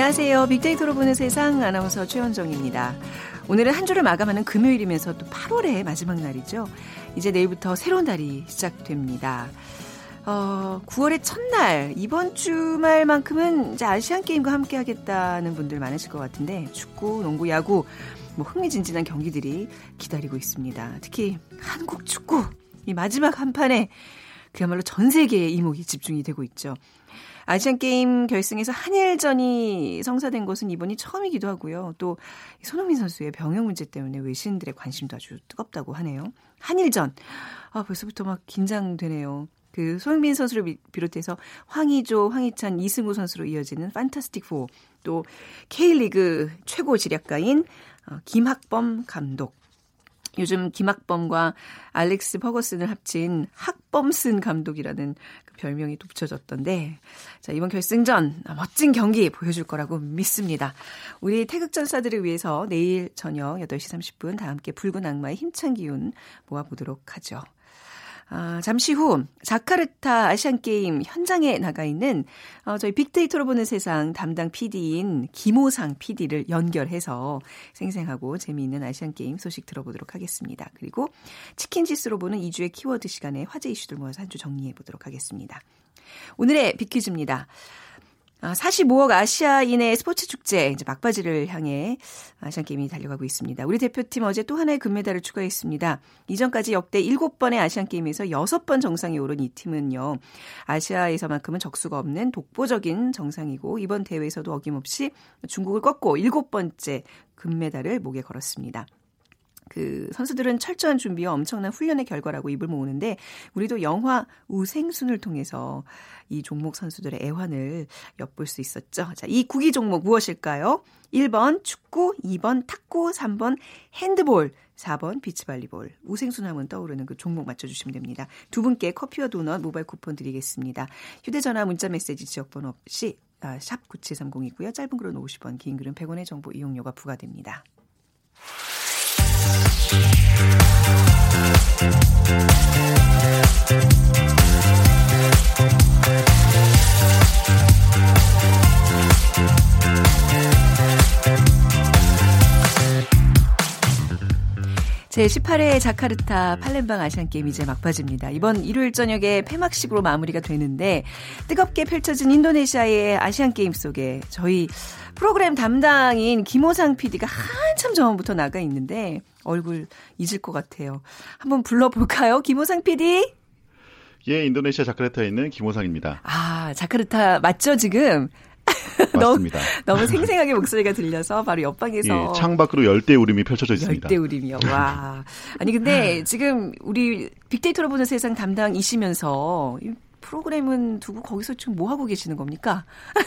안녕하세요. 빅데이터로 보는 세상 아나운서 최원정입니다. 오늘은 한 주를 마감하는 금요일이면서 또 8월의 마지막 날이죠. 이제 내일부터 새로운 달이 시작됩니다. 어, 9월의 첫날, 이번 주말만큼은 이제 아시안 게임과 함께 하겠다는 분들 많으실 것 같은데, 축구, 농구, 야구, 뭐 흥미진진한 경기들이 기다리고 있습니다. 특히 한국 축구, 이 마지막 한 판에 그야말로 전 세계의 이목이 집중이 되고 있죠. 아시안 게임 결승에서 한일전이 성사된 것은 이번이 처음이기도 하고요. 또 손흥민 선수의 병역 문제 때문에 외신들의 관심도 아주 뜨겁다고 하네요. 한일전. 아, 벌써부터 막 긴장되네요. 그 손흥민 선수를 비롯해서 황희조, 황희찬, 이승우 선수로 이어지는 판타스틱 4. 또 K리그 최고 지략가인 어, 김학범 감독. 요즘 김학범과 알렉스 퍼거슨을 합친 학범슨 감독이라는 그 별명이 또 붙여졌던데 자 이번 결승전 멋진 경기 보여줄 거라고 믿습니다. 우리 태극전사들을 위해서 내일 저녁 8시 30분 다 함께 붉은 악마의 힘찬 기운 모아보도록 하죠. 아, 잠시 후 자카르타 아시안 게임 현장에 나가 있는 어, 저희 빅데이터로 보는 세상 담당 PD인 김호상 PD를 연결해서 생생하고 재미있는 아시안 게임 소식 들어보도록 하겠습니다. 그리고 치킨 지수로 보는 2주의 키워드 시간에 화제 이슈들 모아서 한 주 정리해 보도록 하겠습니다. 오늘의 빅퀴즈입니다. 45억 아, 아시아인의 스포츠 축제 이제 막바지를 향해 아시안 게임이 달려가고 있습니다. 우리 대표팀 어제 또 하나의 금메달을 추가했습니다. 이전까지 역대 7번의 아시안 게임에서 6번 정상에 오른 이 팀은요. 아시아에서만큼은 적수가 없는 독보적인 정상이고 이번 대회에서도 어김없이 중국을 꺾고 7번째 금메달을 목에 걸었습니다. 그 선수들은 철저한 준비와 엄청난 훈련의 결과라고 입을 모으는데 우리도 영화 우생순을 통해서 이 종목 선수들의 애환을 엿볼 수 있었죠. 자, 이 구기 종목 무엇일까요? 1번 축구, 2번 탁구, 3번 핸드볼, 4번 비치발리볼. 우생순 하면 떠오르는 그 종목 맞춰주시면 됩니다. 두 분께 커피와 도넛 모바일 쿠폰 드리겠습니다. 휴대전화 문자 메시지 지역번호 없이 아, 샵 9730이고요. 짧은 글은 50원, 긴 글은 100원의 정보 이용료가 부과됩니다. 제18회 자카르타 팔렘방 아시안게임 이제 막바지입니다. 이번 일요일 저녁에 폐막식으로 마무리가 되는데 뜨겁게 펼쳐진 인도네시아의 아시안게임 속에 저희 프로그램 담당인 김호상 PD가 한참 전부터 나가 있는데 얼굴 잊을 것 같아요. 한번 불러볼까요? 김호상 PD? 예, 인도네시아 자카르타에 있는 김호상입니다. 아, 자카르타 맞죠, 지금? 맞습니다. 너무, 너무 생생하게 목소리가 들려서 바로 옆방에서 예, 창밖으로 열대 우림이 펼쳐져 있습니다. 열대 우림이요. 와. 아니 근데 지금 우리 빅데이터로 보는 세상 담당이시면서 이 프로그램은 두고 거기서 지금 뭐 하고 계시는 겁니까?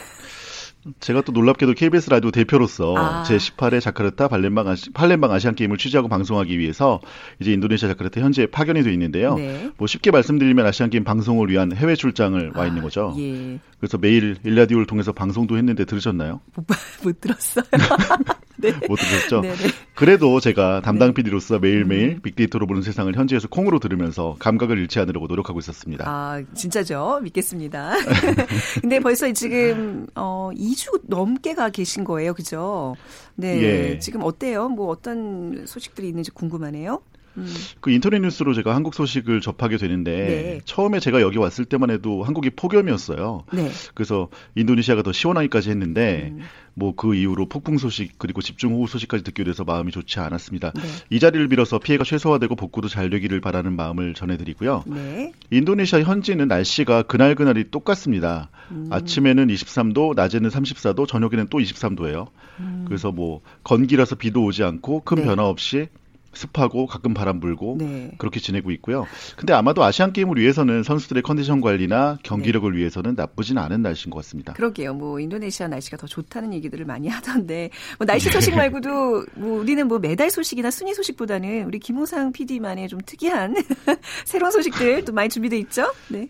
제가 또 놀랍게도 KBS 라디오 대표로서 아. 제18회 자카르타 발렌방 아시, 팔렘방 아시안 게임을 취재하고 방송하기 위해서 이제 인도네시아 자카르타 현재 파견이 돼 있는데요. 네. 뭐 쉽게 말씀드리면 아시안 게임 방송을 위한 해외 출장을 아, 와 있는 거죠. 예. 그래서 매일 일라디오를 통해서 방송도 했는데 들으셨나요? 못, 못 들었어요. 네. 못 들으셨죠? 네네. 그래도 제가 담당 PD로서 매일매일 음. 빅데이터로 보는 세상을 현지에서 콩으로 들으면서 감각을 잃지 않으려고 노력하고 있었습니다. 아, 진짜죠? 믿겠습니다. 근데 벌써 지금 어 2주 넘게 가 계신 거예요. 그죠? 네. 예. 지금 어때요? 뭐 어떤 소식들이 있는지 궁금하네요. 음. 그 인터넷 뉴스로 제가 한국 소식을 접하게 되는데 네. 처음에 제가 여기 왔을 때만 해도 한국이 폭염이었어요. 네. 그래서 인도네시아가 더 시원하기까지 했는데 음. 뭐그 이후로 폭풍 소식 그리고 집중호우 소식까지 듣게 돼서 마음이 좋지 않았습니다. 네. 이 자리를 빌어서 피해가 최소화되고 복구도 잘 되기를 바라는 마음을 전해드리고요. 네. 인도네시아 현지는 날씨가 그날 그날이 똑같습니다. 음. 아침에는 23도, 낮에는 34도, 저녁에는 또 23도예요. 음. 그래서 뭐 건기라서 비도 오지 않고 큰 네. 변화 없이 습하고 가끔 바람 불고 네. 그렇게 지내고 있고요. 근데 아마도 아시안 게임을 위해서는 선수들의 컨디션 관리나 경기력을 네. 위해서는 나쁘진 않은 날씨인 것 같습니다. 그러게요. 뭐 인도네시아 날씨가 더 좋다는 얘기들을 많이 하던데 뭐 날씨 소식 네. 말고도 뭐 우리는 뭐 메달 소식이나 순위 소식보다는 우리 김호상 PD만의 좀 특이한 새로운 소식들 또 많이 준비돼 있죠. 네.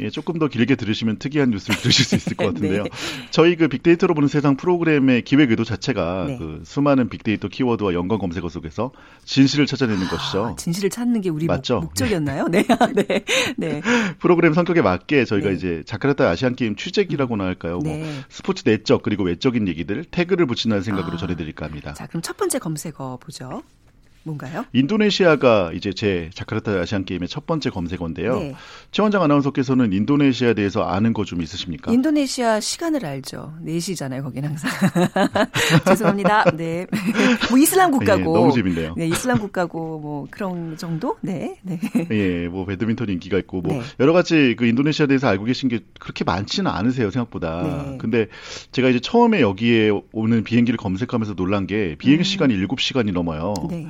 예, 조금 더 길게 들으시면 특이한 뉴스를 들으실 수 있을 것 같은데요. 네. 저희 그 빅데이터로 보는 세상 프로그램의 기획 의도 자체가 네. 그 수많은 빅데이터 키워드와 연관 검색어 속에서 진실을 찾아내는 아, 것이죠. 진실을 찾는 게 우리 맞죠? 목, 적이었나요 네. 네. 네. 프로그램 성격에 맞게 저희가 네. 이제 자카르타 아시안 게임 취재기라고나 할까요? 뭐 네. 스포츠 내적 그리고 외적인 얘기들 태그를 붙인다는 생각으로 아. 전해 드릴까 합니다. 자, 그럼 첫 번째 검색어 보죠. 뭔가요? 인도네시아가 이제 제 자카르타 아시안 게임의 첫 번째 검색어인데요. 네. 최원장 아나운서께서는 인도네시아에 대해서 아는 거 좀 있으십니까? 인도네시아 시간을 알죠. 4시잖아요, 거긴 항상. 죄송합니다. 네. 뭐 이슬람 국가고. 네, 너무 재밌네요. 네, 이슬람 국가고 뭐 그런 정도? 네. 네. 예, 뭐 배드민턴 인기가 있고 뭐 네. 여러 가지 그 인도네시아에 대해서 알고 계신 게 그렇게 많지는 않으세요, 생각보다. 네. 근데 제가 이제 처음에 여기에 오는 비행기를 검색하면서 놀란 게 비행 음. 시간이 음. 7시간이 넘어요. 네.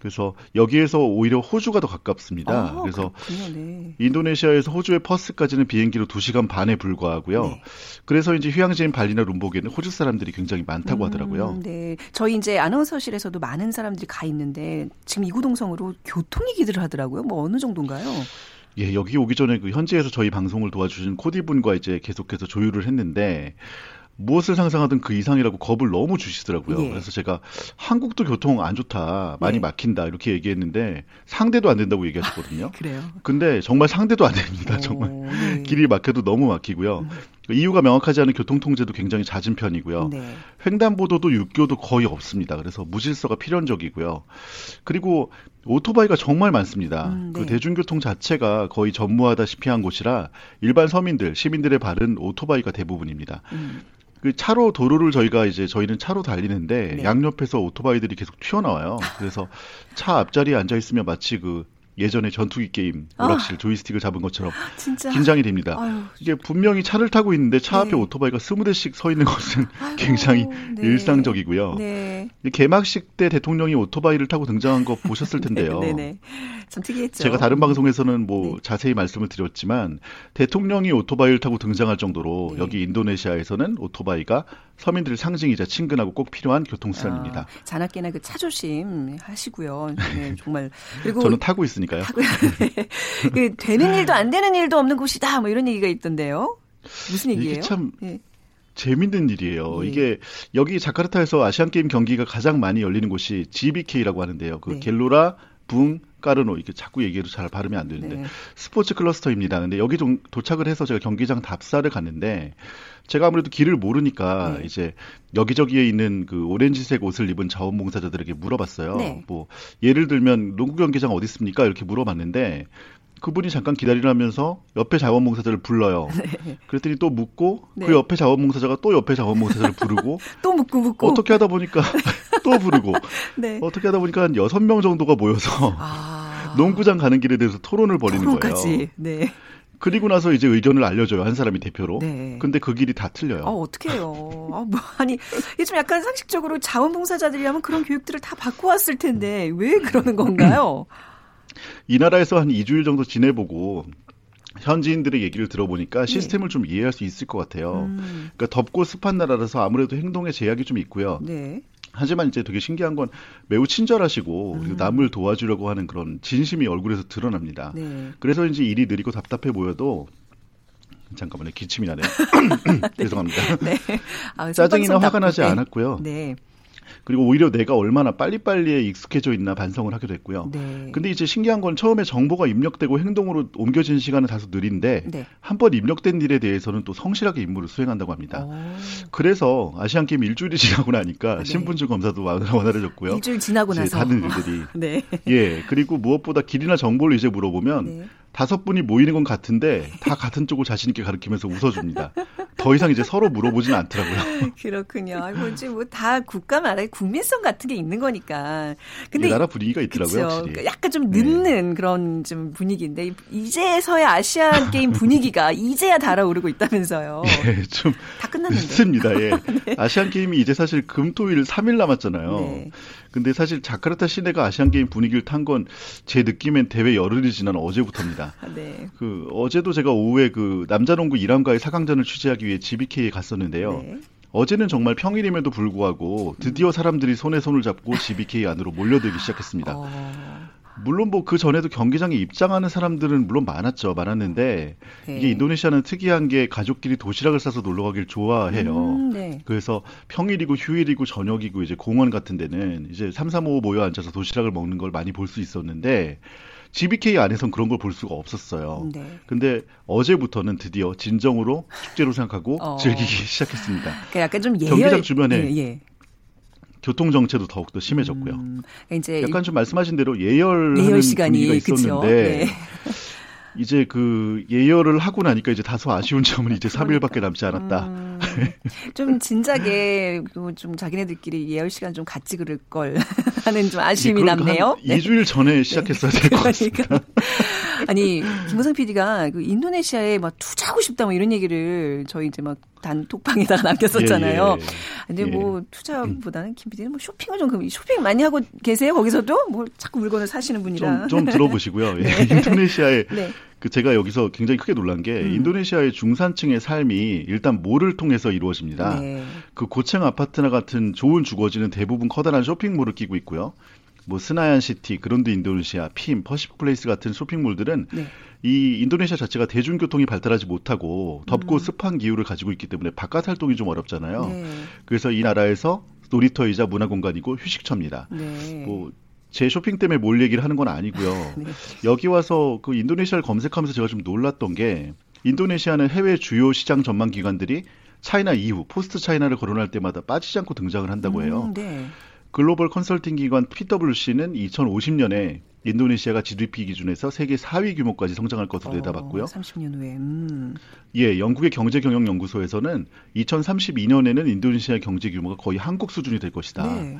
그래서 여기에서 오히려 호주가 더 가깝습니다. 아, 그래서 네. 인도네시아에서 호주의 퍼스까지는 비행기로 2시간 반에 불과하고요. 네. 그래서 이제 휴양지인 발리나 룸복에는 호주 사람들이 굉장히 많다고 음, 하더라고요. 네. 저희 이제 아나운서실에서도 많은 사람들이 가 있는데 지금 이구동성으로 교통 얘기들을 하더라고요. 뭐 어느 정도인가요? 예, 여기 오기 전에 그 현지에서 저희 방송을 도와주신 코디 분과 이제 계속해서 조율을 했는데 무엇을 상상하든 그 이상이라고 겁을 너무 주시더라고요. 예. 그래서 제가 한국도 교통 안 좋다, 많이 네. 막힌다 이렇게 얘기했는데 상대도 안 된다고 얘기하셨거든요. 그래요. 근데 정말 상대도 안 됩니다. 오, 정말 네. 길이 막혀도 너무 막히고요. 음. 이유가 명확하지 않은 교통 통제도 굉장히 잦은 편이고요. 네. 횡단보도도 육교도 거의 없습니다. 그래서 무질서가 필연적이고요. 그리고 오토바이가 정말 많습니다. 음, 그 네. 그 대중교통 자체가 거의 전무하다시피 한 곳이라 일반 서민들, 시민들의 발은 오토바이가 대부분입니다. 음. 그 차로 도로를 저희가 이제 저희는 차로 달리는데 네. 양옆에서 오토바이들이 계속 튀어나와요. 그래서 차 앞자리에 앉아 있으면 마치 그 예전에 전투기 게임 아. 오락실 아. 조이스틱을 잡은 것처럼 진짜. 긴장이 됩니다. 아유. 이게 분명히 차를 타고 있는데 차 앞에 네. 오토바이가 스무 대씩 서 있는 것은 아이고, 굉장히 네. 일상적이고요. 네. 개막식 때 대통령이 오토바이를 타고 등장한 거 보셨을 텐데요. 네, 네. 참 특이했죠. 제가 다른 방송에서는 뭐 네. 자세히 말씀을 드렸지만 대통령이 오토바이를 타고 등장할 정도로 네. 여기 인도네시아에서는 오토바이가 서민들의 상징이자 친근하고 꼭 필요한 교통수단입니다. 아, 자나깨나 그 차 조심 하시고요. 네, 정말 그리고 저는 타고 있으니까 요. 타고, 네. 그 되는 일도 안 되는 일도 없는 곳이다. 뭐 이런 얘기가 있던데요. 무슨 얘기예요? 이게 참 네. 재밌는 일이에요. 네. 이게 여기 자카르타에서 아시안 게임 경기가 가장 많이 열리는 곳이 GBK라고 하는데요. 그 네. 갤로라 붕 까르노 이렇게 자꾸 얘기해도 잘 발음이 안 되는데 네. 스포츠 클러스터입니다. 근데 여기 좀 도착을 해서 제가 경기장 답사를 갔는데 제가 아무래도 길을 모르니까 네. 이제 여기저기에 있는 그 오렌지색 옷을 입은 자원봉사자들에게 물어봤어요. 네. 뭐 예를 들면 농구 경기장 어디 있습니까? 이렇게 물어봤는데 그분이 잠깐 기다리라면서 옆에 자원봉사자를 불러요. 네. 그랬더니 또 묻고 네. 그 옆에 자원봉사자가 또 옆에 자원봉사자를 부르고 또 묻고 묻고 어떻게 하다 보니까 또 부르고 네. 어떻게 하다 보니까 한 여섯 명 정도가 모여서 아... 농구장 가는 길에 대해서 토론을 벌이는 토론까지. 거예요. 네. 그리고 나서 이제 의견을 알려줘요 한 사람이 대표로. 네. 근데 그 길이 다 틀려요. 아 어떡해요. 아, 뭐 아니 요즘 약간 상식적으로 자원봉사자들이라면 그런 교육들을 다 받고 왔을 텐데 왜 그러는 건가요? 이 나라에서 한 2주일 정도 지내보고 현지인들의 얘기를 들어보니까 네. 시스템을 네. 좀 이해할 수 있을 것 같아요. 음. 그러니까 덥고 습한 나라라서 아무래도 행동에 제약이 좀 있고요. 네. 하지만 이제 되게 신기한 건 매우 친절하시고 음. 남을 도와주려고 하는 그런 진심이 얼굴에서 드러납니다. 네. 그래서 이제 일이 느리고 답답해 보여도 잠깐만요 기침이 나네요. 네. 죄송합니다. 네. 아, 짜증이나 화가 나지 않았고요. 네. 그리고 오히려 내가 얼마나 빨리빨리에 익숙해져 있나 반성을 하게 됐고요. 네. 근데 이제 신기한 건 처음에 정보가 입력되고 행동으로 옮겨진 시간은 다소 느린데 네. 한번 입력된 일에 대해서는 또 성실하게 임무를 수행한다고 합니다. 오. 그래서 아시안 게임 일주일이 지나고 나니까 네. 신분증 검사도 원활해졌고요. 일주일 지나고 나서 다른 일들이 네. 예 그리고 무엇보다 길이나 정보를 이제 물어보면 네. 다섯 분이 모이는 건 같은데 다 같은 쪽을 자신 있게 가르치면서 웃어줍니다. 더 이상 이제 서로 물어보진 않더라고요. 그렇군요. 뭐지 뭐 다 국가마다 국민성 같은 게 있는 거니까. 근데 나라 분위기가 있더라고요. 그러니까 약간 좀 늦는 네. 그런 좀 분위기인데 이제서야 아시안 게임 분위기가 이제야 달아오르고 있다면서요. 예, 좀 다 끝났는데. 늦습니다. 예. 네. 아시안 게임이 이제 사실 금토일 3일 남았잖아요. 네. 근데 사실 자카르타 시내가 아시안 게임 분위기를 탄 건 제 느낌엔 대회 열흘이 지난 어제부터입니다. 네. 그 어제도 제가 오후에 그 남자농구 이란과의 4강전을 취재하기 위해 GBK에 갔었는데요. 네. 어제는 정말 평일임에도 불구하고 드디어 사람들이 손에 손을 잡고 GBK 안으로 몰려들기 시작했습니다. 어... 물론 뭐 그 전에도 경기장에 입장하는 사람들은 물론 많았죠. 많았는데 네. 이게 인도네시아는 특이한 게 가족끼리 도시락을 싸서 놀러 가길 좋아해요. 음, 네. 그래서 평일이고 휴일이고 저녁이고 이제 공원 같은 데는 이제 3, 3, 5 모여 앉아서 도시락을 먹는 걸 많이 볼 수 있었는데 GBK 안에선 그런 걸 볼 수가 없었어요. 네. 근데 어제부터는 드디어 진정으로 축제로 생각하고 어. 즐기기 시작했습니다. 그러니까 약간 좀 예열... 경기장 주변에 예, 예. 교통 정체도 더욱 더 심해졌고요. 음, 그러니까 이제 약간 좀 말씀하신 대로 예열하는 예열 시간이 분위기가 있었는데 네. 이제 그 예열을 하고 나니까 이제 다소 아쉬운 점은 이제 3일밖에 남지 않았다. 음, 좀 진작에 좀 자기네들끼리 예열 시간 좀 같이 그럴 걸 하는 좀 아쉬움이 남네요. 네. 2주일 전에 시작했어야 될 것 같습니다. 그러니까. 아니 김호상 PD가 그 인도네시아에 막 투자하고 싶다 뭐 이런 얘기를 저희 이제 막 단톡방에다가 남겼었잖아요. 예, 예. 근데 예. 뭐 투자보다는 김 PD는 뭐 쇼핑을 좀 쇼핑 많이 하고 계세요? 거기서도 뭐 자꾸 물건을 사시는 분이라. 좀, 좀 들어보시고요. 예, 네. 인도네시아에 네. 그 제가 여기서 굉장히 크게 놀란 게 음. 인도네시아의 중산층의 삶이 일단 몰을 통해서 이루어집니다. 네. 그 고층 아파트나 같은 좋은 주거지는 대부분 커다란 쇼핑몰을 끼고 있고요. 뭐 스나얀 시티, 그랜드 인도네시아, PIM, 퍼시픽 플레이스 같은 쇼핑몰들은 네. 이 인도네시아 자체가 대중교통이 발달하지 못하고 덥고 음. 습한 기후를 가지고 있기 때문에 바깥 활동이 좀 어렵잖아요. 네. 그래서 이 나라에서 놀이터이자 문화공간이고 휴식처입니다. 네. 뭐 제 쇼핑 때문에 몰 얘기를 하는 건 아니고요. 네. 여기 와서 그 인도네시아를 검색하면서 제가 좀 놀랐던 게 인도네시아는 해외 주요 시장 전망 기관들이 China 이후 post China를 거론할 때마다 빠지지 않고 등장을 한다고 해요. 음, 네. 글로벌 컨설팅 기관 PwC는 2050년에 인도네시아가 GDP 기준에서 세계 4위 규모까지 성장할 것으로 어, 내다봤고요. 30년 후에. 음. 예, 영국의 경제 경영 연구소에서는 2032년에는 인도네시아 경제 규모가 거의 한국 수준이 될 것이다. 네.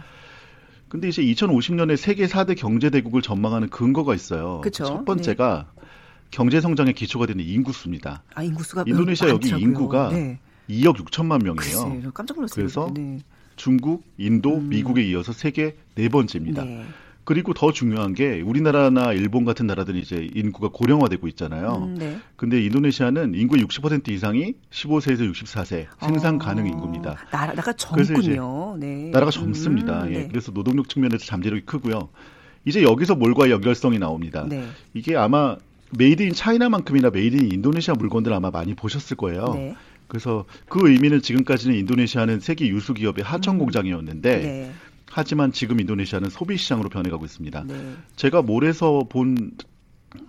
근데 이제 2050년에 세계 4대 경제 대국을 전망하는 근거가 있어요. 그쵸? 첫 번째가 네. 경제 성장의 기초가 되는 인구수입니다. 아, 인구수가 인도네시아 여기 인구가 네. 2억 6천만 명이에요. 글쎄요, 깜짝 놀랐어요. 그래서 네. 중국, 인도, 음. 미국에 이어서 세계 네 번째입니다. 네. 그리고 더 중요한 게 우리나라나 일본 같은 나라들이 이제 인구가 고령화되고 있잖아요. 음, 네. 근데 인도네시아는 인구의 60% 이상이 15세에서 64세 생산 어, 가능 인구입니다. 나라가 젊군요. 네. 나라가 젊습니다. 음, 예. 네. 그래서 노동력 측면에서 잠재력이 크고요. 이제 여기서 몰과 연결성이 나옵니다. 네. 이게 아마 made in China만큼이나 made in Indonesia 물건들 아마 많이 보셨을 거예요. 네. 그래서 그 의미는 지금까지는 인도네시아는 세계 유수 기업의 하청 음. 공장이었는데 네. 하지만 지금 인도네시아는 소비 시장으로 변해가고 있습니다. 네. 제가 몰에서 본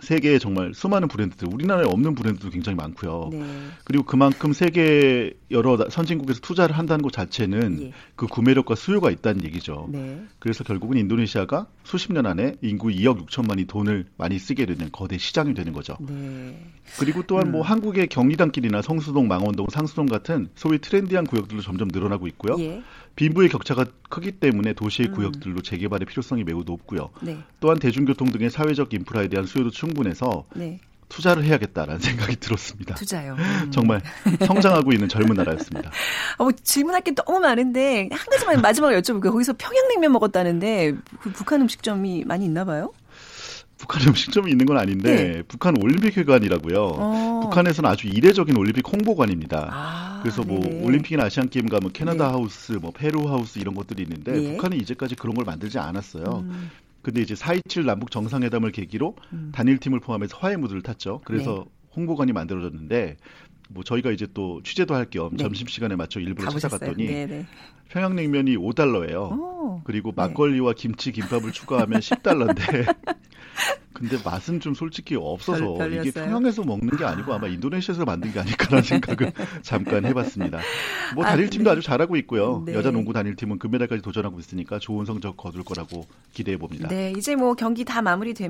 세계에 정말 수많은 브랜드들, 우리나라에 없는 브랜드도 굉장히 많고요. 네. 그리고 그만큼 세계 여러 선진국에서 투자를 한다는 것 자체는 예. 그 구매력과 수요가 있다는 얘기죠. 네. 그래서 결국은 인도네시아가 수십 년 안에 인구 2억 6천만이 돈을 많이 쓰게 되는 거대 시장이 되는 거죠. 네. 그리고 또한 뭐 음. 뭐 한국의 경리단길이나 성수동, 망원동, 상수동 같은 소위 트렌디한 구역들도 점점 늘어나고 있고요. 예. 빈부의 격차가 크기 때문에 도시의 음. 구역들로 재개발의 필요성이 매우 높고요. 네. 또한 대중교통 등의 사회적 인프라에 대한 수요도 충분해서 네. 투자를 해야겠다라는 생각이 들었습니다. 투자요. 음. 정말 성장하고 있는 젊은 나라였습니다. 어, 질문할 게 너무 많은데 한 가지만 마지막으로 여쭤볼게요. 거기서 평양냉면 먹었다는데 그 북한 음식점이 많이 있나 봐요? 북한 음식점이 있는 건 아닌데 네. 북한 올림픽회관이라고요. 어. 북한에서는 아주 이례적인 올림픽 홍보관입니다. 아, 그래서 뭐 네. 올림픽이나 아시안 게임 가면 캐나다 네. 하우스, 뭐 페루 하우스 이런 것들이 있는데 네. 북한은 이제까지 그런 걸 만들지 않았어요. 음. 근데 이제 4.27 남북 정상회담을 계기로 음. 단일팀을 포함해서 화해 무드를 탔죠. 그래서 네. 홍보관이 만들어졌는데 뭐 저희가 이제 또 취재도 할겸 네. 점심 시간에 맞춰 일부러 찾아갔더니 네네. 평양냉면이 5달러예요. 오, 그리고 막걸리와 네. 김치, 김밥을 추가하면 10달러인데 근데 맛은 좀 솔직히 없어서 별, 이게 평양에서 먹는 게 아니고 아마 인도네시아에서 만든 게 아닐까라는 생각을 잠깐 해봤습니다. 뭐 아, 단일팀도 아, 네. 아주 잘하고 있고요. 네. 여자 농구 단일 팀은 금메달까지 도전하고 있으니까 좋은 성적 거둘 거라고 기대해 봅니다. 네, 이제 뭐 경기 다 마무리돼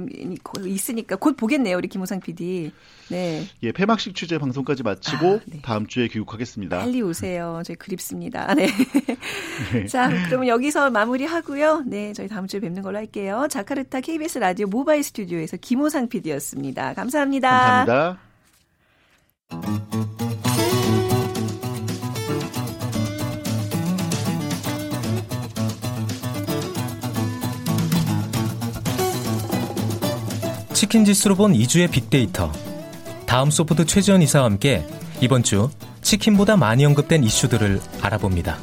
있으니까 곧 보겠네요, 우리 김호상 PD. 네. 예, 폐막식 취재 방송까지 마치고 아, 네. 다음 주에 귀국하겠습니다. 빨리 오세요. 저희 그립습니다. 네. 네. 자, 그러면 여기서 마무리하고요. 네, 저희 다음 주에 뵙는 걸로 할게요. 자카르타 KBS 라디오 모바일 스튜디오에서 김호상 PD였습니다. 감사합니다. 감사합니다. 치킨 지수로 본 2주의 빅데이터. 다음 소프트 최지원 이사와 함께 이번 주 치킨보다 많이 언급된 이슈들을 알아봅니다.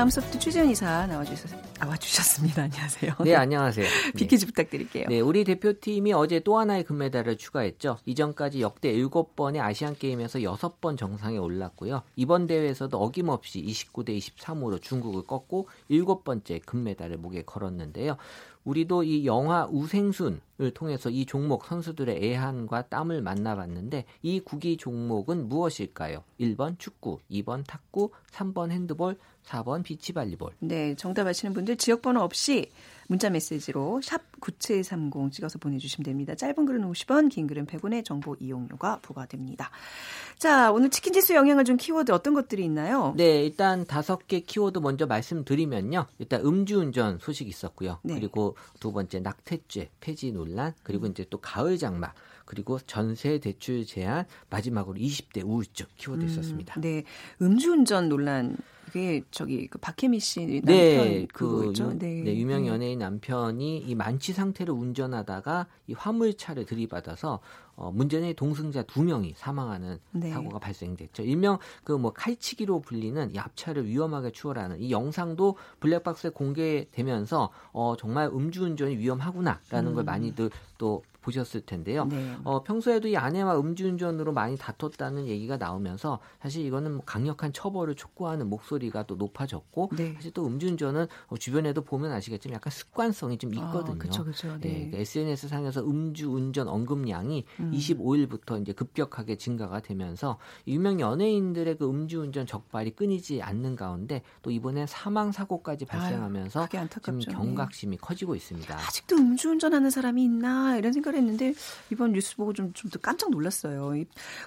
다음 소프트 최지원 이사 나와주셔서 나와 주셨습니다. 안녕하세요. 네, 안녕하세요. 퀴즈 네. 부탁드릴게요. 네, 우리 대표팀이 어제 또 하나의 금메달을 추가했죠. 이전까지 역대 7번의 아시안 게임에서 6번 정상에 올랐고요. 이번 대회에서도 어김없이 29대 23으로 중국을 꺾고 7번째 금메달을 목에 걸었는데요. 우리도 이 영화 우생순을 통해서 이 종목 선수들의 애한과 땀을 만나봤는데 이 구기 종목은 무엇일까요? 1번 축구, 2번 탁구, 3번 핸드볼, 4번 비치발리볼. 네, 정답 아시는 분들 지역번호 없이 문자 메시지로 샵 9730 찍어서 보내주시면 됩니다. 짧은 글은 50원, 긴 글은 100원의 정보 이용료가 부과됩니다. 자, 오늘 치킨 지수 영향을 준 키워드 어떤 것들이 있나요? 네, 일단 다섯 개 키워드 먼저 말씀드리면요. 일단 음주운전 소식 있었고요. 네. 그리고 두 번째 낙태죄 폐지 논란, 그리고 이제 또 가을 장마, 그리고 전세 대출 제한, 마지막으로 20대 우울증 키워드 음, 있었습니다. 네, 음주운전 논란 그게 저기 그 박혜미 씨 남편 네, 그 유, 네. 네. 유명 네. 연예인 남편이 이 만취 상태로 운전하다가 이 화물차를 들이받아서 어, 문제는 동승자 두 명이 사망하는 네. 사고가 발생됐죠. 일명 그 뭐 칼치기로 불리는 이 앞차를 위험하게 추월하는 이 영상도 블랙박스에 공개되면서 어, 정말 음주운전이 위험하구나라는 음. 걸 많이들 또 보셨을 텐데요. 네. 어, 평소에도 이 아내와 음주운전으로 많이 다퉜다는 얘기가 나오면서 사실 이거는 뭐 강력한 처벌을 촉구하는 목소리가 또 높아졌고 네. 사실 또 음주운전은 어, 주변에도 보면 아시겠지만 약간 습관성이 좀 아, 있거든요. 아, 그쵸, 그쵸. 네. 네. 그러니까 SNS 상에서 음주운전 언급량이 음. 25일부터 이제 급격하게 증가가 되면서 유명 연예인들의 그 음주운전 적발이 끊이지 않는 가운데 또 이번에 사망 사고까지 발생하면서 아유, 지금 네. 경각심이 커지고 있습니다. 아직도 음주운전하는 사람이 있나 이런 생각. 생각을 했는데 이번 뉴스 보고 좀 좀 더 깜짝 놀랐어요.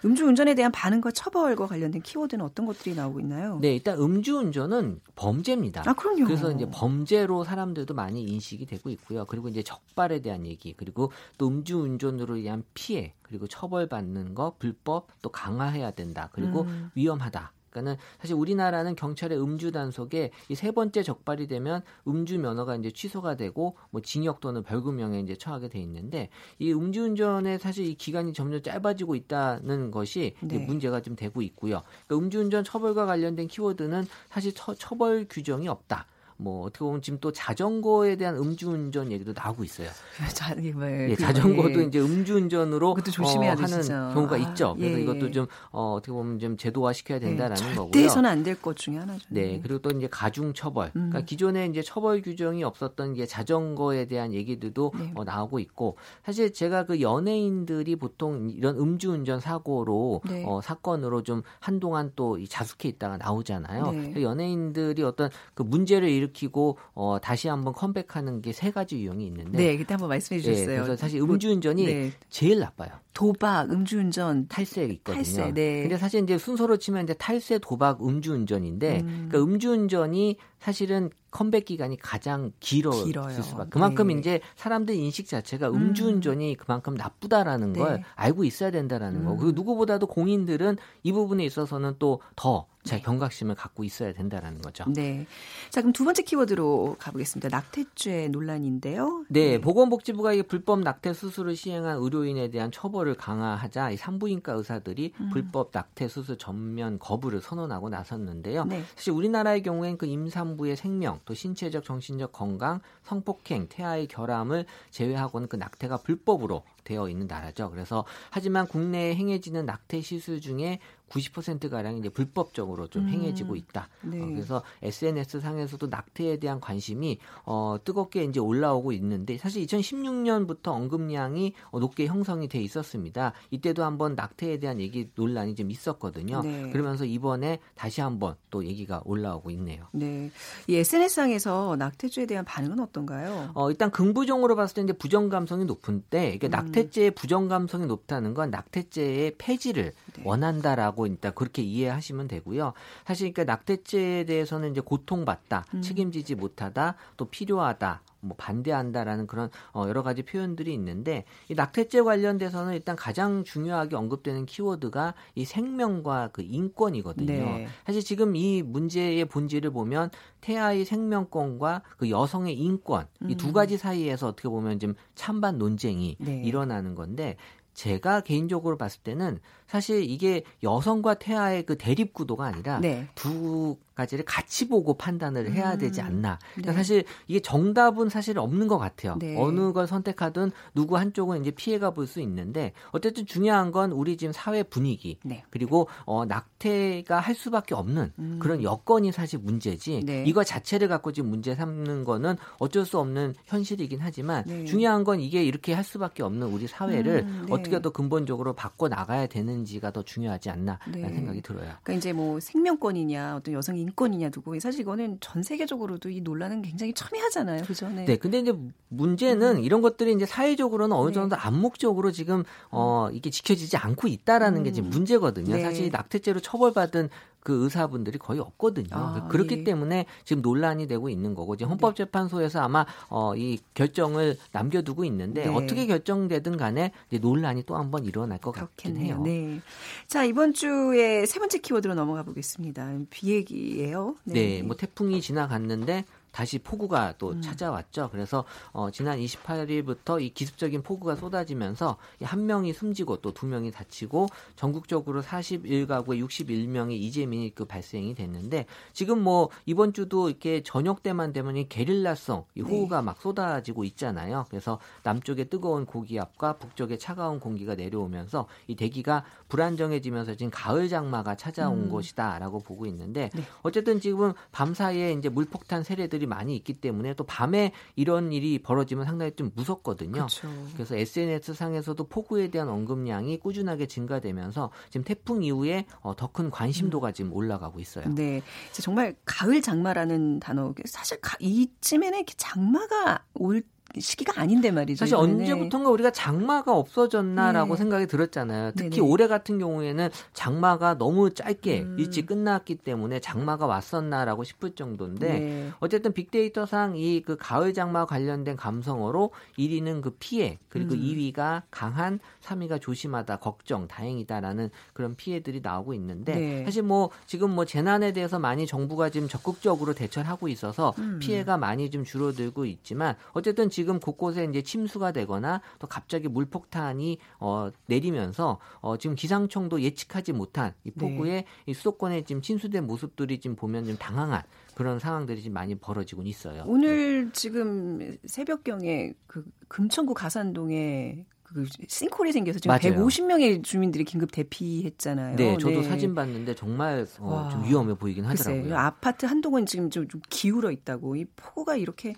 음주운전에 대한 반응과 처벌과 관련된 키워드는 어떤 것들이 나오고 있나요? 네, 일단 음주운전은 범죄입니다. 아, 그럼요. 그래서 이제 범죄로 사람들도 많이 인식이 되고 있고요. 그리고 이제 적발에 대한 얘기, 그리고 또 음주운전으로 인한 피해, 그리고 처벌받는 거, 불법 또 강화해야 된다. 그리고 음. 위험하다. 그러니까는 사실 우리나라는 경찰의 음주 단속에 이 세 번째 적발이 되면 음주 면허가 이제 취소가 되고 뭐 징역 또는 벌금형에 이제 처하게 돼 있는데 이 음주운전에 사실 이 기간이 점점 짧아지고 있다는 것이 네. 문제가 좀 되고 있고요. 그러니까 음주운전 처벌과 관련된 키워드는 사실 처, 처벌 규정이 없다. 뭐 어떻게 보면 지금 또 자전거에 대한 음주운전 얘기도 나오고 있어요. 자, 뭐, 예, 자전거도 예. 이제 음주운전으로 그것도 조심해야 어, 하는 진짜. 경우가 아, 있죠. 그래서 예, 이것도 좀 어, 어떻게 보면 좀 제도화 시켜야 예, 된다라는 네, 거고요. 절대 해서는 안 될 것 중에 하나죠. 네, 그리고 또 이제 가중 처벌. 음. 그러니까 기존에 이제 처벌 규정이 없었던 게 자전거에 대한 얘기들도 네. 어, 나오고 있고 사실 제가 그 연예인들이 보통 이런 음주운전 사고로 네. 어, 사건으로 좀 한동안 또 자숙해 있다가 나오잖아요. 네. 연예인들이 어떤 그 문제를 일으 키고 어, 다시 한번 컴백하는 게 세 가지 유형이 있는데. 네, 그때 한번 말씀해 네, 주셨어요. 네, 그래서 사실 음주운전이 네. 제일 나빠요. 도박, 음주운전, 탈세 있거든요. 탈세, 네. 근데 사실 이제 순서로 치면 이제 탈세, 도박, 음주운전인데, 음. 그러니까 음주운전이 사실은 컴백 기간이 가장 길어 길어요. 수밖에. 그만큼 네. 이제 사람들 인식 자체가 음. 음주운전이 음. 그만큼 나쁘다라는 네. 걸 알고 있어야 된다라는 음. 거. 그리고 누구보다도 공인들은 이 부분에 있어서는 또더 제 네. 경각심을 갖고 있어야 된다라는 거죠. 네. 자, 그럼 두 번째 키워드로 가보겠습니다. 낙태죄 논란인데요. 네, 네. 보건복지부가 이 불법 낙태 수술을 시행한 의료인에 대한 처벌을 강화하자 이 산부인과 의사들이 음. 불법 낙태 수술 전면 거부를 선언하고 나섰는데요. 네. 사실 우리나라의 경우엔 그 임산부 의 생명, 또 신체적 정신적 건강, 성폭행, 태아의 결함을 제외하고는 그 낙태가 불법으로 되어 있는 나라죠. 그래서 하지만 국내에 행해지는 낙태 시술 중에 90% 가량 이제 불법적으로 좀 음. 행해지고 있다. 네. 어, 그래서 SNS 상에서도 낙태에 대한 관심이 어, 뜨겁게 이제 올라오고 있는데 사실 2016년부터 언급량이 어, 높게 형성이 돼 있었습니다. 이때도 한번 낙태에 대한 얘기 논란이 좀 있었거든요. 네. 그러면서 이번에 다시 한번 또 얘기가 올라오고 있네요. 네. 이 SNS 상에서 낙태죄에 대한 반응은 어떤가요? 어, 일단 긍부정으로 봤을 때 이제 부정 감성이 높은데 이게 음. 낙태죄의 부정 감성이 높다는 건 낙태죄의 폐지를 네. 원한다라고 있다 그렇게 이해하시면 되고요. 사실 그러니까 낙태죄에 대해서는 이제 고통받다, 음. 책임지지 못하다, 또 필요하다. 뭐 반대한다라는 그런 어 여러 가지 표현들이 있는데 이 낙태죄 관련돼서는 일단 가장 중요하게 언급되는 키워드가 이 생명과 그 인권이거든요. 네. 사실 지금 이 문제의 본질을 보면 태아의 생명권과 그 여성의 인권 음. 이두 가지 사이에서 어떻게 보면 좀 찬반 논쟁이 네. 일어나는 건데 제가 개인적으로 봤을 때는 사실 이게 여성과 태아의 그 대립 구도가 아니라 네. 두 가지를 같이 보고 판단을 해야 되지 음. 않나. 그러니까 네. 사실 이게 정답은 사실 없는 것 같아요. 네. 어느 걸 선택하든 누구 한쪽은 이제 피해가 볼 수 있는데 어쨌든 중요한 건 우리 지금 사회 분위기 네. 그리고 어, 낙태가 할 수밖에 없는 음. 그런 여건이 사실 문제지. 네. 이거 자체를 갖고 지금 문제 삼는 거는 어쩔 수 없는 현실이긴 하지만 네. 중요한 건 이게 이렇게 할 수밖에 없는 우리 사회를 음, 네. 어떻게 더 근본적으로 바꿔 나가야 되는 지가 더 중요하지 않나라는 생각이 들어요. 그러니까 이제 뭐 생명권이냐 어떤 여성 인권이냐 두고 사실 이거는 전 세계적으로도 이 논란은 굉장히 첨예하잖아요. 그죠? 네. 네. 근데 이제 문제는 음. 이런 것들이 이제 사회적으로는 어느 네. 정도 네. 암묵적으로 지금 어 이게 지켜지지 않고 있다라는 음. 게 지금 문제거든요. 네. 사실 낙태죄로 처벌받은 그 의사분들이 거의 없거든요. 아, 그렇기 예. 때문에 지금 논란이 되고 있는 거고 지금 네. 헌법재판소에서 아마 어, 이 결정을 남겨두고 있는데 네. 어떻게 결정되든 간에 논란이 또 한 번 일어날 것 그렇겠네요. 같긴 해요. 네. 자 이번 주에 세 번째 키워드로 넘어가 보겠습니다. 비 얘기예요. 네. 네, 뭐 태풍이 지나갔는데 다시 폭우가 또 음. 찾아왔죠. 그래서 어, 지난 28일부터 이 기습적인 폭우가 쏟아지면서 한 명이 숨지고 또 두 명이 다치고 전국적으로 41가구에 61명의 이재민이 그 발생이 됐는데 지금 뭐 이번 주도 이렇게 저녁 때만 되면 이 게릴라성 이 네. 호우가 네. 막 쏟아지고 있잖아요. 그래서 남쪽에 뜨거운 고기압과 북쪽에 차가운 공기가 내려오면서 이 대기가 불안정해지면서 지금 가을 장마가 찾아온 음. 것이다라고 보고 있는데 네. 어쨌든 지금 밤 사이에 이제 물폭탄 세례들이 것들이 많이 있기 때문에 또 밤에 이런 일이 벌어지면 상당히 좀 무섭거든요. 그쵸. 그래서 SNS 상에서도 폭우에 대한 언급량이 꾸준하게 증가되면서 지금 태풍 이후에 어, 더큰 관심도가 음. 지금 올라가고 있어요. 네, 정말 가을 장마라는 단어 사실 이쯤에는 이렇게 장마가 올 시기가 아닌데 말이죠. 사실 언제부턴가 우리가 장마가 없어졌나라고 네. 생각이 들었잖아요. 특히 네네. 올해 같은 경우에는 장마가 너무 짧게 음. 일찍 끝났기 때문에 장마가 왔었나라고 싶을 정도인데 네. 어쨌든 빅데이터상 이 그 가을 장마 관련된 감성어로 1위는 그 피해 그리고 음. 2위가 강한 3위가 조심하다 걱정 다행이다라는 그런 피해들이 나오고 있는데 네. 사실 뭐 지금 뭐 재난에 대해서 많이 정부가 지금 적극적으로 대처를 하고 있어서 음. 피해가 많이 좀 줄어들고 있지만 어쨌든 지금 지금 곳곳에 이제 침수가 되거나 또 갑자기 물폭탄이 어, 내리면서 어, 지금 기상청도 예측하지 못한 이 네. 폭우에 네. 이 수도권에 지금 침수된 모습들이 지금 보면 좀 당황한 그런 상황들이 지금 많이 벌어지고 있어요. 오늘 네. 지금 새벽경에 그 금천구 가산동에 그 싱크홀이 생겨서 지금 맞아요. 150명의 주민들이 긴급 대피했잖아요. 네, 저도 네. 사진 봤는데 정말 어, 좀 위험해 보이긴 하더라고요. 글쎄요. 아파트 한 동은 지금 좀, 좀, 기울어 있다고 이 폭우가 이렇게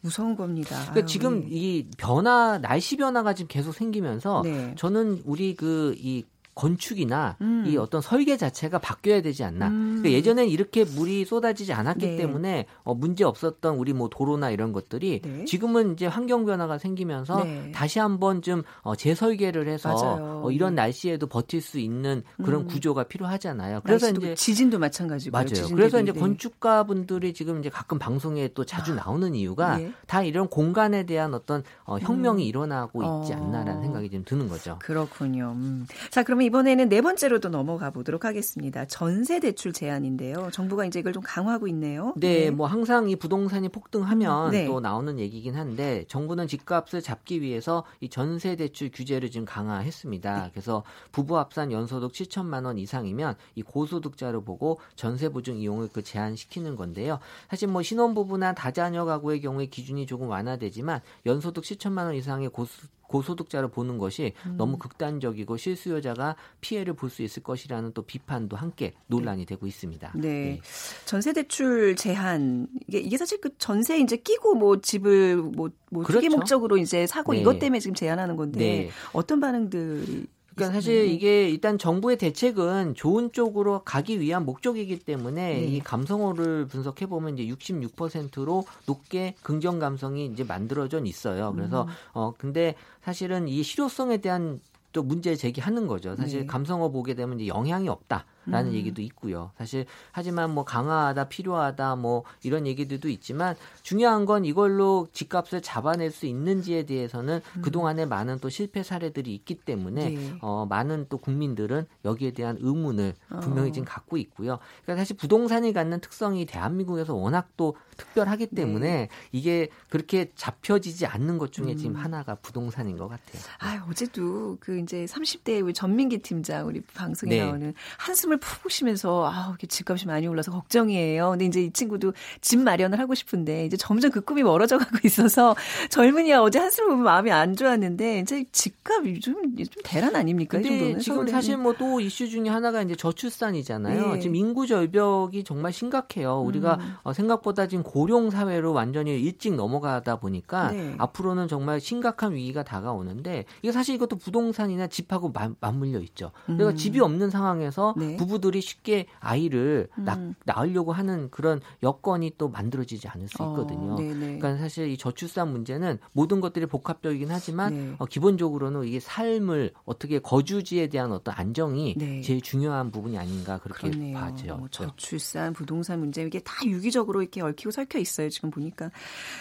무서운 겁니다. 그러니까 지금 네. 이 변화 날씨 변화가 지금 계속 생기면서 네. 저는 우리 그이 건축이나 음. 이 어떤 설계 자체가 바뀌어야 되지 않나. 음. 그러니까 예전엔 이렇게 물이 쏟아지지 않았기 네. 때문에 어, 문제 없었던 우리 뭐 도로나 이런 것들이 네. 지금은 이제 환경 변화가 생기면서 네. 다시 한번 좀 어, 재설계를 해서 어, 이런 날씨에도 버틸 수 있는 그런 음. 구조가 필요하잖아요. 그래서 이제 지진도 마찬가지고 맞아요. 그래서 이제 건축가 분들이 지금 이제 가끔 방송에 또 자주 아. 나오는 이유가 네. 다 이런 공간에 대한 어떤 어, 혁명이 음. 일어나고 있지 않나라는 어. 생각이 좀 드는 거죠. 그렇군요. 음. 자, 그러면 이번에는 네 번째로 도 넘어가 보도록 하겠습니다. 전세 대출 제한인데요. 정부가 이제 이걸 좀 강화하고 있네요. 네, 네. 뭐 항상 이 부동산이 폭등하면 네. 또 나오는 얘기긴 한데 정부는 집값을 잡기 위해서 이 전세 대출 규제를 지금 강화했습니다. 네. 그래서 부부 합산 연소득 7천만 원 이상이면 이 고소득자로 보고 전세 보증 이용을 그 제한시키는 건데요. 사실 뭐 신혼부부나 다자녀 가구의 경우에 기준이 조금 완화되지만 연소득 7천만 원 이상의 고소 고소득자로 보는 것이 음. 너무 극단적이고 실수요자가 피해를 볼 수 있을 것이라는 또 비판도 함께 논란이 되고 있습니다. 네. 네. 전세 대출 제한 이게 이게 사실 그 전세 이제 끼고 뭐 집을 뭐, 뭐 그렇죠. 투기 목적으로 이제 사고 네. 이것 때문에 지금 제한하는 건데 네. 어떤 반응들이 그러니까 사실 이게 일단 정부의 대책은 좋은 쪽으로 가기 위한 목적이기 때문에 네. 이 감성어를 분석해 보면 이제 66%로 높게 긍정 감성이 이제 만들어져 있어요. 그래서 음. 어 근데 사실은 이 실효성에 대한 또 문제 제기하는 거죠. 사실 네. 감성어 보게 되면 이제 영향이 없다. 라는 음. 얘기도 있고요. 사실 하지만 뭐 강화하다 필요하다 뭐 이런 얘기들도 있지만 중요한 건 이걸로 집값을 잡아낼 수 있는지에 대해서는 음. 그동안에 많은 또 실패 사례들이 있기 때문에 네. 어 많은 또 국민들은 여기에 대한 의문을 분명히 어. 지금 갖고 있고요. 그러니까 사실 부동산이 갖는 특성이 대한민국에서 워낙 또 특별하기 네. 때문에 네. 이게 그렇게 잡혀지지 않는 것 중에 음. 지금 하나가 부동산인 것 같아요. 아, 어제도 그 이제 30대 우리 전민기 팀장 우리 방송에 네. 나오는 한숨 숨을 푹 쉬면서 아, 이렇게 집값이 많이 올라서 걱정이에요. 근데 이제 이 친구도 집 마련을 하고 싶은데 이제 점점 그 꿈이 멀어져 가고 있어서 젊은이야 어제 한숨을 보면 마음이 안 좋았는데 이제 집값이 좀, 좀 대란 아닙니까? 근데 지금 서울에는. 사실 뭐 또 이슈 중에 하나가 이제 저출산이잖아요. 네. 지금 인구 절벽이 정말 심각해요. 우리가 음. 어, 생각보다 지금 고령 사회로 완전히 일찍 넘어가다 보니까 네. 앞으로는 정말 심각한 위기가 다가오는데 이게 사실 이것도 부동산이나 집하고 마, 맞물려 있죠. 음. 내가 집이 없는 상황에서 네. 부부들이 쉽게 아이를 음. 낳, 낳으려고 하는 그런 여건이 또 만들어지지 않을 수 어, 있거든요. 어, 그러니까 사실 이 저출산 문제는 모든 것들이 복합적이긴 하지만 네. 어, 기본적으로는 이게 삶을 어떻게 거주지에 대한 어떤 안정이 네. 제일 중요한 부분이 아닌가 그렇게 그렇네요. 봐죠. 뭐 저출산, 부동산 문제 이게 다 유기적으로 이렇게 얽히고 설켜 있어요. 지금 보니까.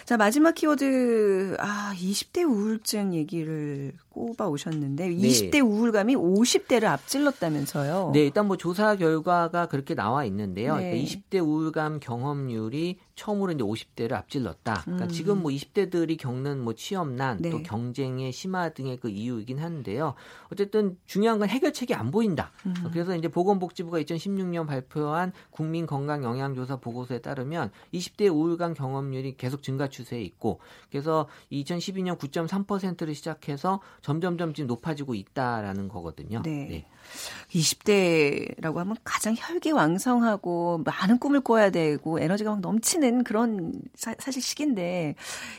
자 마지막 키워드 아 20대 우울증 얘기를 꼽아 오셨는데 네. 20대 우울감이 50대를 앞질렀다면서요. 네, 일단 뭐 조사 결과가 그렇게 나와 있는데요. 네. 그러니까 20대 우울감 경험률이 처음으로 이제 50대를 앞질렀다. 그러니까 음. 지금 뭐 20대들이 겪는 뭐 취업난 네. 또 경쟁의 심화 등의 그 이유이긴 한데요. 어쨌든 중요한 건 해결책이 안 보인다. 음. 그래서 이제 보건복지부가 2016년 발표한 국민 건강 영양 조사 보고서에 따르면 20대 우울감 경험률이 계속 증가 추세에 있고 그래서 2012년 9.3%를 시작해서 점점점 지금 높아지고 있다라는 거거든요. 네. 네. 20대라고 하면 가장 혈기왕성하고 많은 꿈을 꿔야 되고 에너지가 막 넘치는 그런 사, 실 시기인데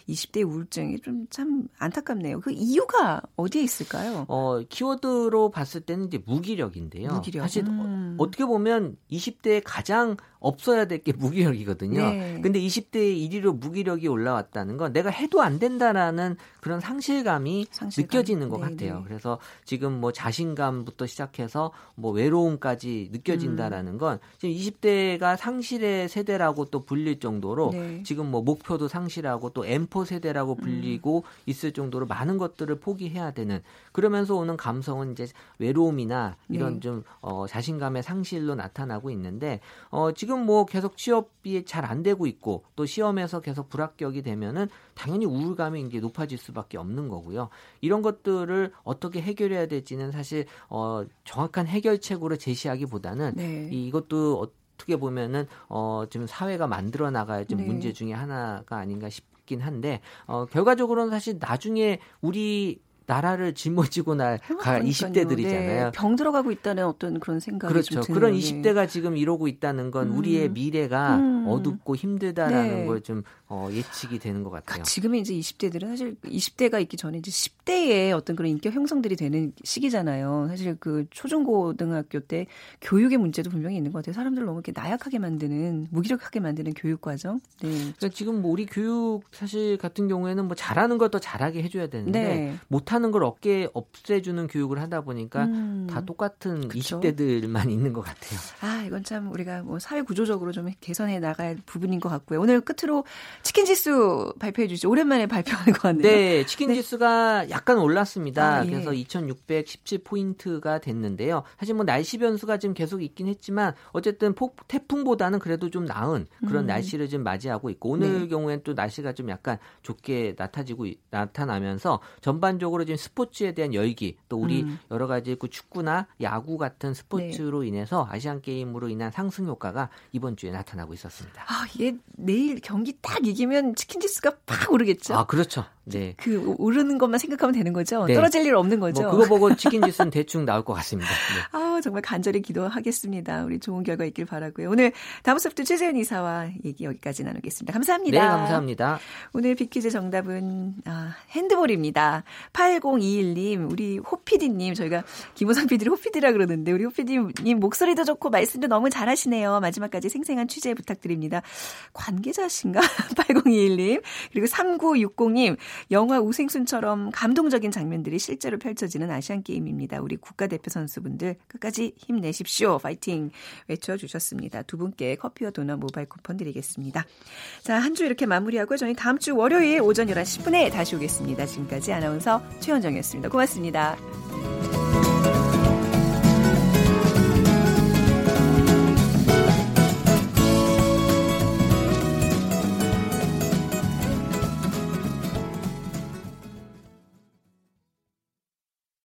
20대 우울증이 좀 참 안타깝네요. 그 이유가 어디에 있을까요? 어, 키워드로 봤을 때는 이제 무기력인데요. 무기력. 사실 음. 어, 떻게 보면 20대에 가장 없어야 될 게 무기력이거든요. 네. 근데 20대 1위로 무기력이 올라왔다는 건 내가 해도 안 된다라는 그런 상실감이 상실감. 느껴지는 것 네, 같아요. 네. 그래서 지금 뭐 자신감부터 시작해서 뭐 외로움까지 느껴진다라는 건 지금 20대가 상실의 세대라고 또 불릴 정도 로 네. 지금 뭐 목표도 상실하고 또 엠포 세대라고 불리고 음. 있을 정도로 많은 것들을 포기해야 되는 그러면서 오는 감성은 이제 외로움이나 이런 네. 좀 어, 자신감의 상실로 나타나고 있는데 어, 지금 뭐 계속 취업이 잘 안 되고 있고 또 시험에서 계속 불합격이 되면은 당연히 우울감이 이제 높아질 수밖에 없는 거고요. 이런 것들을 어떻게 해결해야 될지는 사실 어, 정확한 해결책으로 제시하기보다는 네. 이것도 어떻게 보면은 어, 지금 사회가 만들어 나가야 좀 네. 문제 중에 하나가 아닌가 싶긴 한데 어, 결과적으로는 사실 나중에 우리 나라를 짊어지고 날 20대들이잖아요. 네, 병 들어가고 있다는 어떤 그런 생각이 그렇죠. 그런 20대가 지금 이러고 있다는 건 음. 우리의 미래가 음. 어둡고 힘들다라는 네. 걸좀 어, 예측이 되는 것 같아요. 지금의 이제 20대들은 사실 20대가 있기 전에 이제 10대의 어떤 그런 인격 형성들이 되는 시기잖아요. 사실 그 초중고등학교 때 교육의 문제도 분명히 있는 것 같아요. 사람들 너무 이렇게 나약하게 만드는 무기력하게 만드는 교육 과정. 네. 그러니까 지금 뭐 우리 교육 사실 같은 경우에는 뭐 잘하는 걸 더 잘하게 해줘야 되는데 네. 못하는 걸 어깨 없애주는 교육을 하다 보니까 음. 다 똑같은 그쵸? 20대들만 있는 것 같아요. 아 이건 참 우리가 뭐 사회 구조적으로 좀 개선해 나갈 부분인 것 같고요. 오늘 끝으로 치킨 지수 발표해 주시죠. 오랜만에 발표하는 것 같네요. 네, 치킨 네. 지수가 약간 올랐습니다. 아, 예. 그래서 2,617포인트가 됐는데요. 사실 뭐 날씨 변수가 지금 계속 있긴 했지만 어쨌든 폭, 태풍보다는 그래도 좀 나은 그런 음. 날씨를 좀 맞이하고 있고 오늘 네. 경우에는 또 날씨가 좀 약간 좋게 나타지고 나타나면서 전반적으로 지금 스포츠에 대한 열기 또 우리 음. 여러 가지 그 축구나 야구 같은 스포츠로 네. 인해서 아시안 게임으로 인한 상승 효과가 이번 주에 나타나고 있었습니다. 아, 이게 내일 경기 딱 이기면 치킨 지수가 팍 오르겠죠. 아, 그렇죠. 네. 그 오르는 것만 생각하면 되는 거죠. 네. 떨어질 일 없는 거죠. 뭐 그거 보고 치킨 지수는 대충 나올 것 같습니다. 네. 아, 정말 간절히 기도하겠습니다. 우리 좋은 결과 있길 바라고요. 오늘 다음 소프트 최재현 이사와 얘기 여기까지 나누겠습니다. 감사합니다. 네, 감사합니다. 오늘 빅퀴즈 정답은 아, 핸드볼입니다. 8021님, 우리 호피디님, 저희가 김호상 PD를 호피디라 그러는데 우리 호피디님 목소리도 좋고 말씀도 너무 잘하시네요. 마지막까지 생생한 취재 부탁드립니다. 관계자신가? 8021님. 그리고 3960님. 영화 우생순처럼 감동적인 장면들이 실제로 펼쳐지는 아시안 게임입니다. 우리 국가대표 선수분들 끝까지 힘내십시오. 파이팅 외쳐주셨습니다. 두 분께 커피와 도넛 모바일 쿠폰 드리겠습니다. 자, 한 주 이렇게 마무리하고 저희 다음 주 월요일 오전 11시 10분에 다시 오겠습니다. 지금까지 아나운서 최현정이었습니다. 고맙습니다.